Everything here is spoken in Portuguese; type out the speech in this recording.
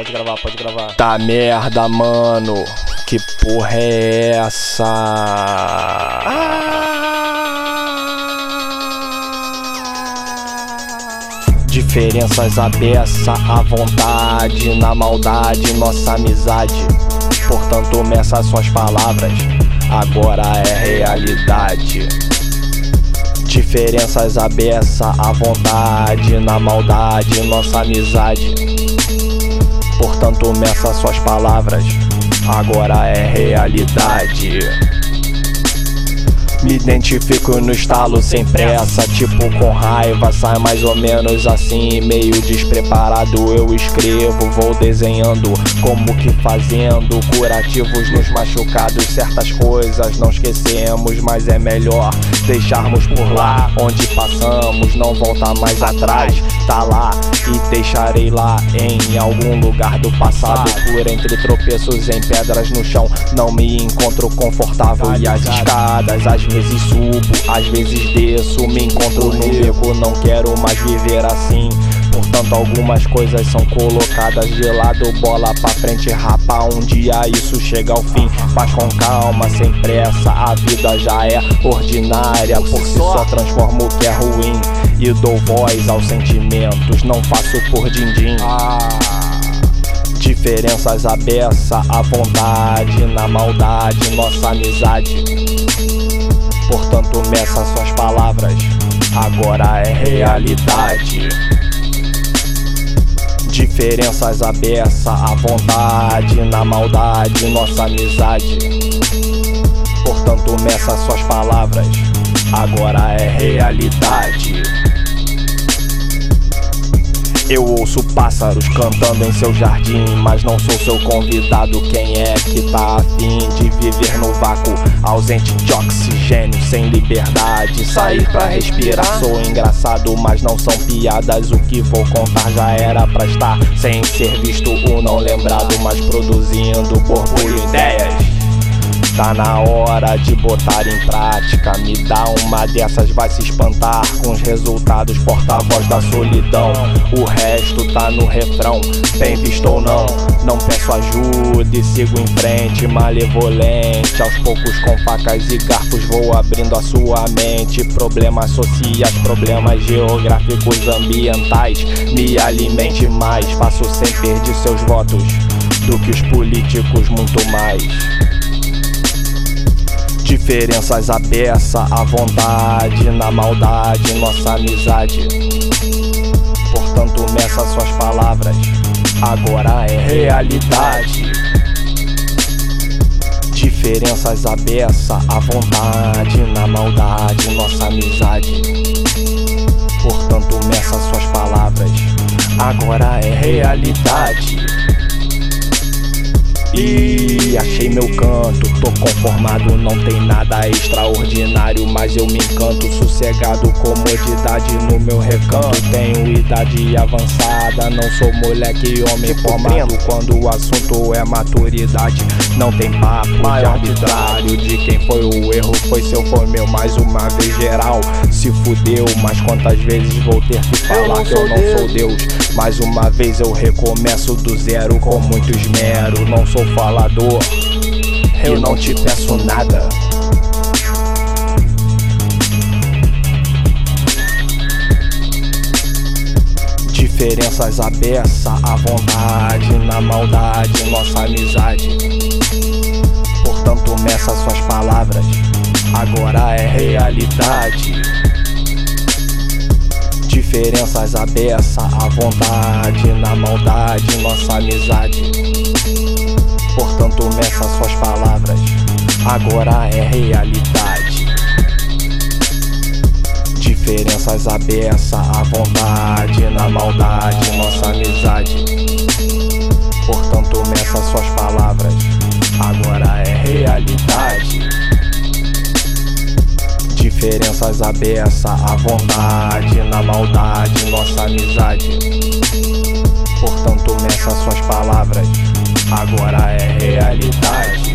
Pode gravar, pode gravar. Tá merda, mano. Que porra é essa? Diferenças abessa, à vontade, na maldade, nossa amizade. Portanto, meça suas palavras, agora é realidade. Diferenças abessa, à vontade, na maldade, nossa amizade. Portanto, meça suas palavras, agora é realidade. Me identifico no estalo sem pressa, tipo com raiva, sai mais ou menos assim, meio despreparado. Eu escrevo, vou desenhando, como que fazendo curativos nos machucados. Certas coisas não esquecemos, mas é melhor deixarmos por lá onde passamos, não voltar mais atrás. Tá lá e deixarei lá em algum lugar do passado. Por entre tropeços em pedras no chão, não me encontro confortável e as escadas às vezes subo, às vezes desço, me encontro no beco, não quero mais viver assim. Portanto, algumas coisas são colocadas de lado, bola pra frente, rapa. Um dia isso chega ao fim, mas com calma, sem pressa. A vida já é ordinária, por si só transformo o que é ruim e dou voz aos sentimentos. Não faço por din-din. Diferenças à vontade, na maldade, nossa amizade. Portanto, meça suas palavras, agora é realidade. Diferenças abessa, à vontade, na maldade, nossa amizade. Portanto, meça suas palavras, agora é realidade. Eu ouço pássaros cantando em seu jardim, mas não sou seu convidado. Quem é que tá afim de viver no vácuo, ausente de oxigênio, sem liberdade? Sair pra respirar. Sou engraçado, mas não são piadas. O que vou contar já era pra estar sem ser visto ou não lembrado, mas produzindo borbulho ideias. Tá na hora de botar em prática. Me dá uma dessas, vai se espantar com os resultados. Porta-voz da solidão. O resto tá no refrão. Bem visto ou não, não peço ajuda e sigo em frente. Malevolente, aos poucos com facas e garfos vou abrindo a sua mente. Problemas sociais, problemas geográficos, ambientais. Me alimente mais, faço sem perder seus votos. Do que os políticos, muito mais. Diferenças abessa, à vontade, na maldade, nossa amizade. Portanto, meça suas palavras, agora é realidade. Diferenças abessa, à vontade, na maldade, nossa amizade. Portanto, meça suas palavras, agora é realidade. E achei meu canto, tô conformado, não tem nada extraordinário, mas eu me encanto, sossegado, comodidade no meu recanto. Tenho idade avançada, não sou moleque, homem formado. Quando o assunto é maturidade, não tem papo de arbitrário de quem foi o erro, foi seu, foi meu, mais uma vez geral. Se fudeu, mas quantas vezes vou ter que falar que eu não sou Deus? Mais uma vez eu recomeço do zero com muito esmero, não sou falador, eu não te peço nada. Diferenças abessa, à vontade, na maldade, nossa amizade. Portanto, meça suas palavras, agora é realidade. Diferenças abessa, à vontade, na maldade, nossa amizade. Portanto, meça suas palavras, agora é realidade. Diferenças abessa, à vontade, na maldade, nossa amizade. Portanto, meça suas palavras, Diferenças abessa, à vontade, na maldade, nossa amizade. Portanto, meça suas palavras, agora é realidade.